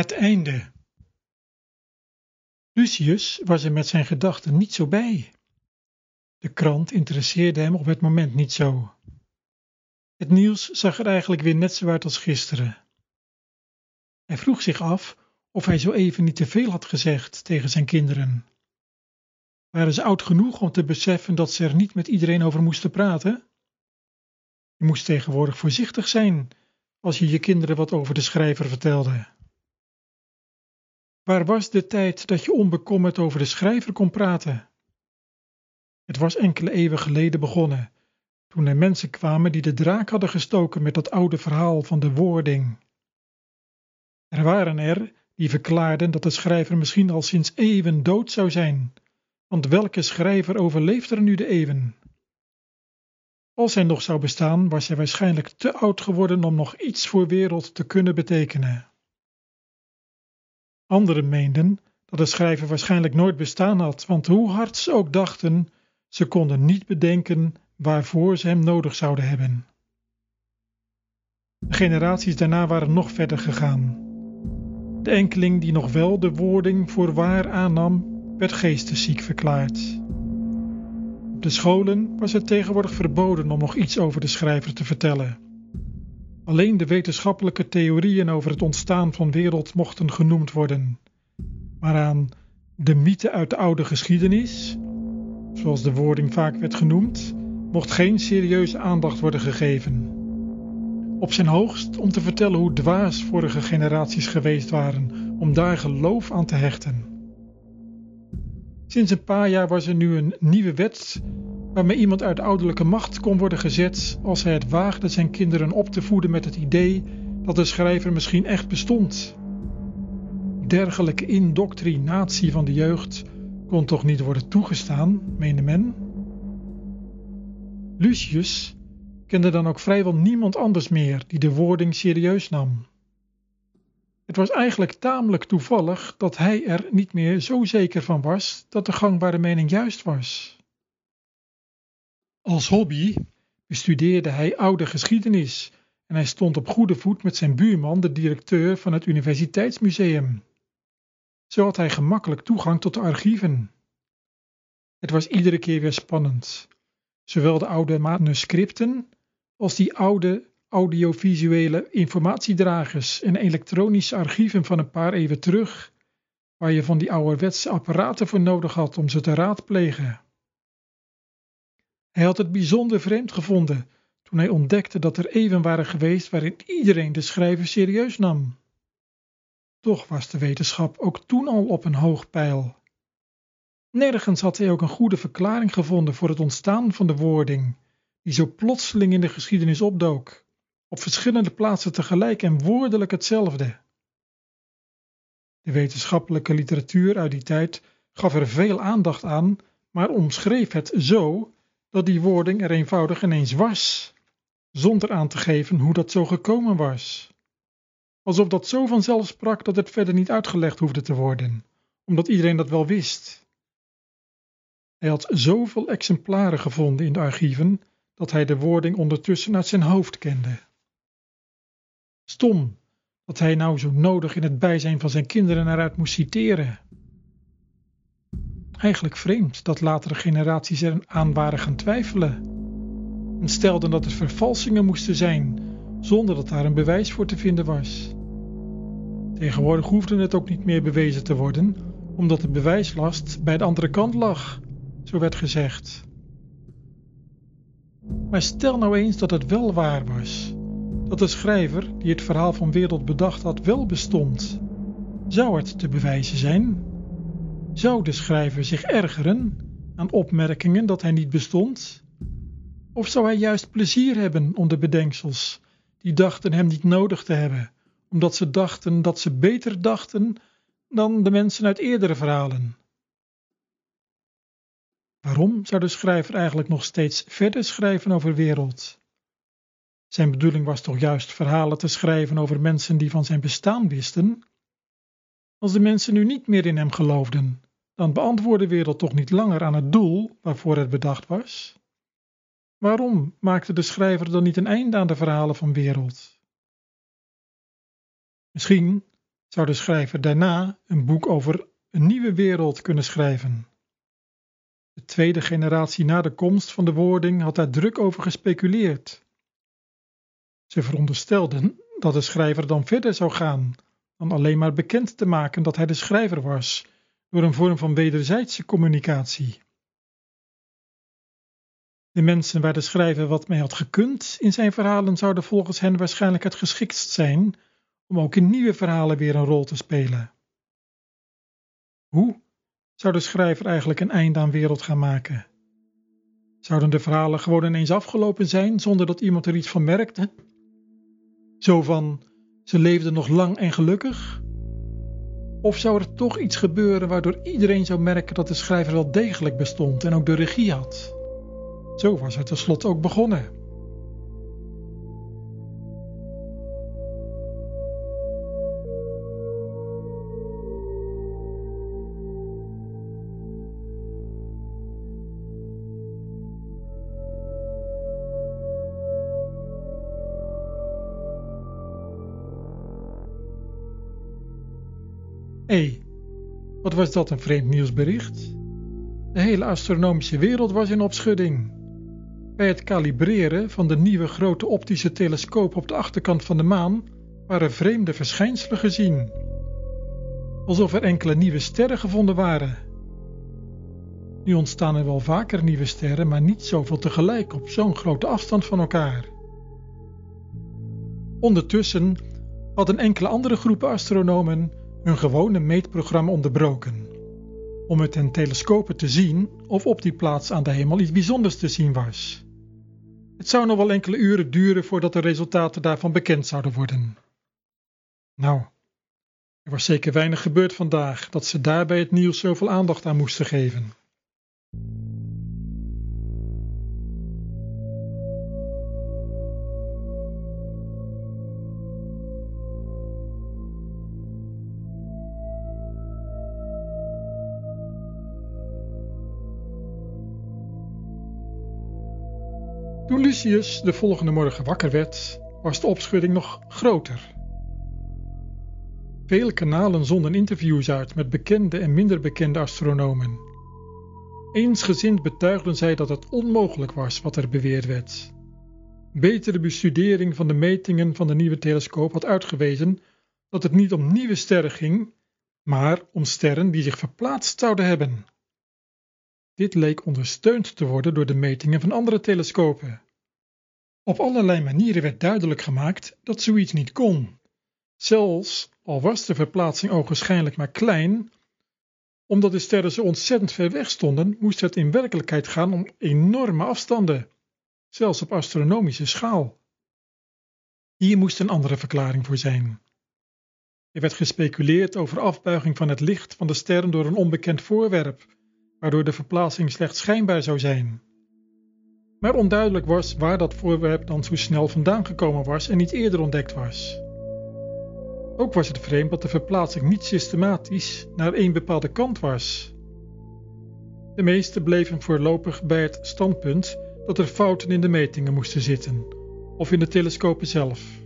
Het einde. Lucius was er met zijn gedachten niet zo bij. De krant interesseerde hem op het moment niet zo. Het nieuws zag er eigenlijk weer net zo uit als gisteren. Hij vroeg zich af of hij zo even niet te veel had gezegd tegen zijn kinderen. Waren ze oud genoeg om te beseffen dat ze er niet met iedereen over moesten praten? Je moest tegenwoordig voorzichtig zijn als je je kinderen wat over de schrijver vertelde. Waar was de tijd dat je onbekommerd over de schrijver kon praten? Het was enkele eeuwen geleden begonnen, toen er mensen kwamen die de draak hadden gestoken met dat oude verhaal van de woording. Er waren er die verklaarden dat de schrijver misschien al sinds eeuwen dood zou zijn, want welke schrijver overleeft er nu de eeuwen? Als hij nog zou bestaan, was hij waarschijnlijk te oud geworden om nog iets voor wereld te kunnen betekenen. Anderen meenden dat de schrijver waarschijnlijk nooit bestaan had, want hoe hard ze ook dachten, ze konden niet bedenken waarvoor ze hem nodig zouden hebben. Generaties daarna waren nog verder gegaan. De enkeling die nog wel de woording voor waar aannam, werd geestesziek verklaard. Op de scholen was het tegenwoordig verboden om nog iets over de schrijver te vertellen. Alleen de wetenschappelijke theorieën over het ontstaan van wereld mochten genoemd worden, maar aan de mythe uit de oude geschiedenis, zoals de wording vaak werd genoemd, mocht geen serieuze aandacht worden gegeven. Op zijn hoogst om te vertellen hoe dwaas vorige generaties geweest waren, om daar geloof aan te hechten. Sinds een paar jaar was er nu een nieuwe wet waarmee iemand uit ouderlijke macht kon worden gezet als hij het waagde zijn kinderen op te voeden met het idee dat de schrijver misschien echt bestond. Dergelijke indoctrinatie van de jeugd kon toch niet worden toegestaan, meende men? Lucius kende dan ook vrijwel niemand anders meer die de wording serieus nam. Het was eigenlijk tamelijk toevallig dat hij er niet meer zo zeker van was dat de gangbare mening juist was. Als hobby bestudeerde hij oude geschiedenis en hij stond op goede voet met zijn buurman, de directeur van het Universiteitsmuseum. Zo had hij gemakkelijk toegang tot de archieven. Het was iedere keer weer spannend. Zowel de oude manuscripten als die oude audiovisuele informatiedragers en elektronische archieven van een paar eeuwen terug, waar je van die ouderwetse apparaten voor nodig had om ze te raadplegen. Hij had het bijzonder vreemd gevonden toen hij ontdekte dat er eeuwen waren geweest waarin iedereen de schrijver serieus nam. Toch was de wetenschap ook toen al op een hoog pijl. Nergens had hij ook een goede verklaring gevonden voor het ontstaan van de wording, die zo plotseling in de geschiedenis opdook, op verschillende plaatsen tegelijk en woordelijk hetzelfde. De wetenschappelijke literatuur uit die tijd gaf er veel aandacht aan, maar omschreef het zo dat die wording er eenvoudig ineens was, zonder aan te geven hoe dat zo gekomen was. Alsof dat zo vanzelf sprak dat het verder niet uitgelegd hoefde te worden, omdat iedereen dat wel wist. Hij had zoveel exemplaren gevonden in de archieven dat hij de wording ondertussen uit zijn hoofd kende. Stom dat hij nou zo nodig in het bijzijn van zijn kinderen eruit moest citeren. Eigenlijk vreemd dat latere generaties er aan waren gaan twijfelen en stelden dat het vervalsingen moesten zijn zonder dat daar een bewijs voor te vinden was. Tegenwoordig hoefde het ook niet meer bewezen te worden, omdat de bewijslast bij de andere kant lag, zo werd gezegd. Maar stel nou eens dat het wel waar was, dat de schrijver die het verhaal van wereld bedacht had wel bestond. Zou het te bewijzen zijn? Zou de schrijver zich ergeren aan opmerkingen dat hij niet bestond? Of zou hij juist plezier hebben om de bedenksels die dachten hem niet nodig te hebben, omdat ze dachten dat ze beter dachten dan de mensen uit eerdere verhalen? Waarom zou de schrijver eigenlijk nog steeds verder schrijven over wereld? Zijn bedoeling was toch juist verhalen te schrijven over mensen die van zijn bestaan wisten? Als de mensen nu niet meer in hem geloofden, dan beantwoordde de wereld toch niet langer aan het doel waarvoor het bedacht was? Waarom maakte de schrijver dan niet een einde aan de verhalen van wereld? Misschien zou de schrijver daarna een boek over een nieuwe wereld kunnen schrijven. De tweede generatie na de komst van de wording had daar druk over gespeculeerd. Ze veronderstelden dat de schrijver dan verder zou gaan dan alleen maar bekend te maken dat hij de schrijver was door een vorm van wederzijdse communicatie. De mensen waar de schrijver wat mee had gekund in zijn verhalen zouden volgens hen waarschijnlijk het geschiktst zijn om ook in nieuwe verhalen weer een rol te spelen. Hoe zou de schrijver eigenlijk een einde aan wereld gaan maken? Zouden de verhalen gewoon ineens afgelopen zijn zonder dat iemand er iets van merkte? Zo van, ze leefden nog lang en gelukkig? Of zou er toch iets gebeuren waardoor iedereen zou merken dat de schrijver wel degelijk bestond en ook de regie had? Zo was het tenslotte ook begonnen. Hé, wat was dat een vreemd nieuwsbericht? De hele astronomische wereld was in opschudding. Bij het kalibreren van de nieuwe grote optische telescoop op de achterkant van de maan waren vreemde verschijnselen gezien. Alsof er enkele nieuwe sterren gevonden waren. Nu ontstaan er wel vaker nieuwe sterren, maar niet zoveel tegelijk op zo'n grote afstand van elkaar. Ondertussen hadden enkele andere groepen astronomen hun gewone meetprogramma onderbroken, om met hun telescopen te zien of op die plaats aan de hemel iets bijzonders te zien was. Het zou nog wel enkele uren duren voordat de resultaten daarvan bekend zouden worden. Nou, er was zeker weinig gebeurd vandaag dat ze daarbij het nieuws zoveel aandacht aan moesten geven. Toen Lucius de volgende morgen wakker werd, was de opschudding nog groter. Vele kanalen zonden interviews uit met bekende en minder bekende astronomen. Eensgezind betuigden zij dat het onmogelijk was wat er beweerd werd. Betere bestudering van de metingen van de nieuwe telescoop had uitgewezen dat het niet om nieuwe sterren ging, maar om sterren die zich verplaatst zouden hebben. Dit leek ondersteund te worden door de metingen van andere telescopen. Op allerlei manieren werd duidelijk gemaakt dat zoiets niet kon. Zelfs al was de verplaatsing ogenschijnlijk maar klein, omdat de sterren zo ontzettend ver weg stonden, moest het in werkelijkheid gaan om enorme afstanden, zelfs op astronomische schaal. Hier moest een andere verklaring voor zijn. Er werd gespeculeerd over afbuiging van het licht van de sterren door een onbekend voorwerp, waardoor de verplaatsing slechts schijnbaar zou zijn. Maar onduidelijk was waar dat voorwerp dan zo snel vandaan gekomen was en niet eerder ontdekt was. Ook was het vreemd dat de verplaatsing niet systematisch naar één bepaalde kant was. De meesten bleven voorlopig bij het standpunt dat er fouten in de metingen moesten zitten, of in de telescopen zelf.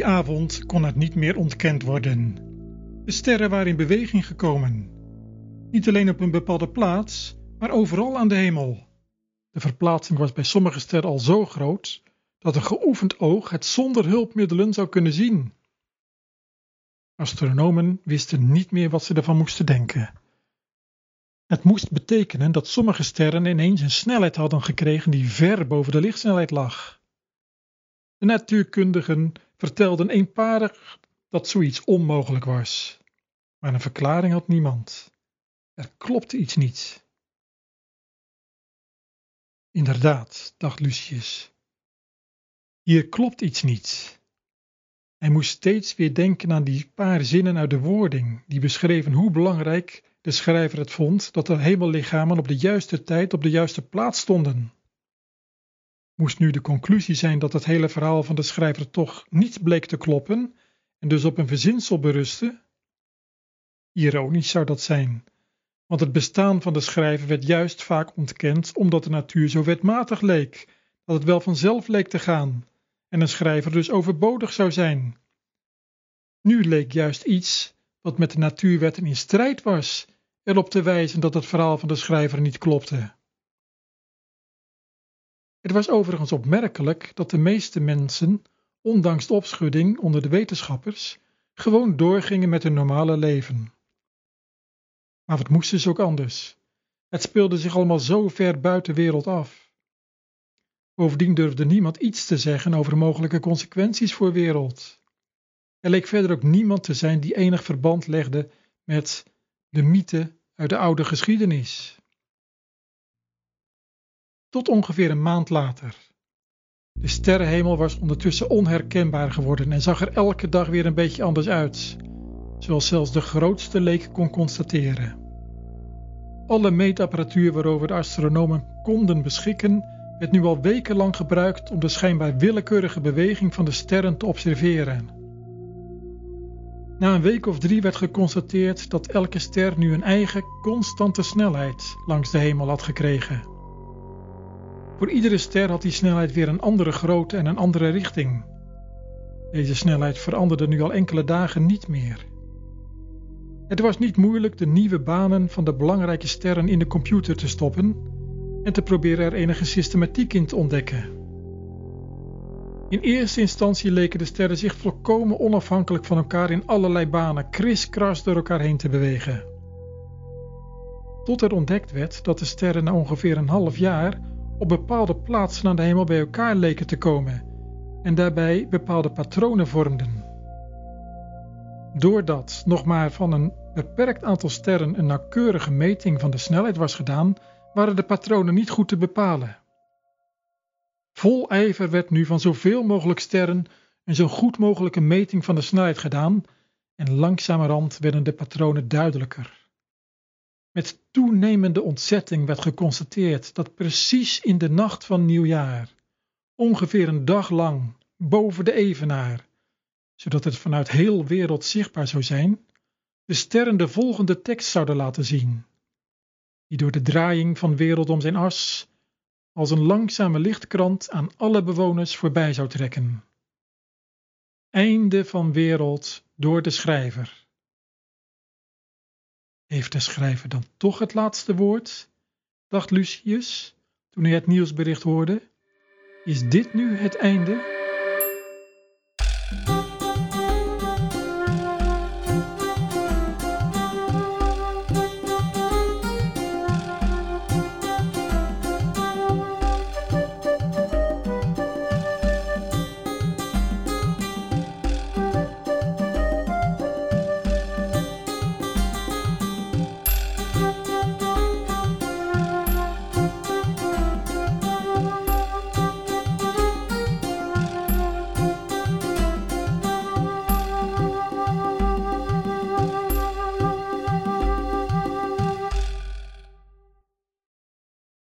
Die avond kon het niet meer ontkend worden. De sterren waren in beweging gekomen. Niet alleen op een bepaalde plaats, maar overal aan de hemel. De verplaatsing was bij sommige sterren al zo groot dat een geoefend oog het zonder hulpmiddelen zou kunnen zien. Astronomen wisten niet meer wat ze ervan moesten denken. Het moest betekenen dat sommige sterren ineens een snelheid hadden gekregen die ver boven de lichtsnelheid lag. De natuurkundigen vertelden eenparig dat zoiets onmogelijk was. Maar een verklaring had niemand. Er klopte iets niet. Inderdaad, dacht Lucius. Hier klopt iets niet. Hij moest steeds weer denken aan die paar zinnen uit de wording, die beschreven hoe belangrijk de schrijver het vond dat de hemellichamen op de juiste tijd op de juiste plaats stonden. Moest nu de conclusie zijn dat het hele verhaal van de schrijver toch niet bleek te kloppen en dus op een verzinsel berustte? Ironisch zou dat zijn, want het bestaan van de schrijver werd juist vaak ontkend omdat de natuur zo wetmatig leek, dat het wel vanzelf leek te gaan en een schrijver dus overbodig zou zijn. Nu leek juist iets wat met de natuurwetten in strijd was, erop te wijzen dat het verhaal van de schrijver niet klopte. Het was overigens opmerkelijk dat de meeste mensen, ondanks de opschudding onder de wetenschappers, gewoon doorgingen met hun normale leven. Maar wat moesten ze ook anders? Het speelde zich allemaal zo ver buiten wereld af. Bovendien durfde niemand iets te zeggen over mogelijke consequenties voor wereld. Er leek verder ook niemand te zijn die enig verband legde met de mythe uit de oude geschiedenis. Tot ongeveer een maand later. De sterrenhemel was ondertussen onherkenbaar geworden en zag er elke dag weer een beetje anders uit, zoals zelfs de grootste leek kon constateren. Alle meetapparatuur waarover de astronomen konden beschikken, werd nu al wekenlang gebruikt om de schijnbaar willekeurige beweging van de sterren te observeren. Na een week of drie werd geconstateerd dat elke ster nu een eigen constante snelheid langs de hemel had gekregen. Voor iedere ster had die snelheid weer een andere grootte en een andere richting. Deze snelheid veranderde nu al enkele dagen niet meer. Het was niet moeilijk de nieuwe banen van de belangrijke sterren in de computer te stoppen en te proberen er enige systematiek in te ontdekken. In eerste instantie leken de sterren zich volkomen onafhankelijk van elkaar in allerlei banen kriskras door elkaar heen te bewegen. Tot er ontdekt werd dat de sterren na ongeveer een half jaar op bepaalde plaatsen aan de hemel bij elkaar leken te komen en daarbij bepaalde patronen vormden. Doordat nog maar van een beperkt aantal sterren een nauwkeurige meting van de snelheid was gedaan, waren de patronen niet goed te bepalen. Vol ijver werd nu van zoveel mogelijk sterren een zo goed mogelijke meting van de snelheid gedaan en langzamerhand werden de patronen duidelijker. Met toenemende ontzetting werd geconstateerd dat precies in de nacht van nieuwjaar, ongeveer een dag lang boven de evenaar, zodat het vanuit heel wereld zichtbaar zou zijn, de sterren de volgende tekst zouden laten zien, die door de draaiing van wereld om zijn as als een langzame lichtkrant aan alle bewoners voorbij zou trekken. Einde van wereld door de schrijver. Heeft de schrijver dan toch het laatste woord? dacht Lucius toen hij het nieuwsbericht hoorde. Is dit nu het einde?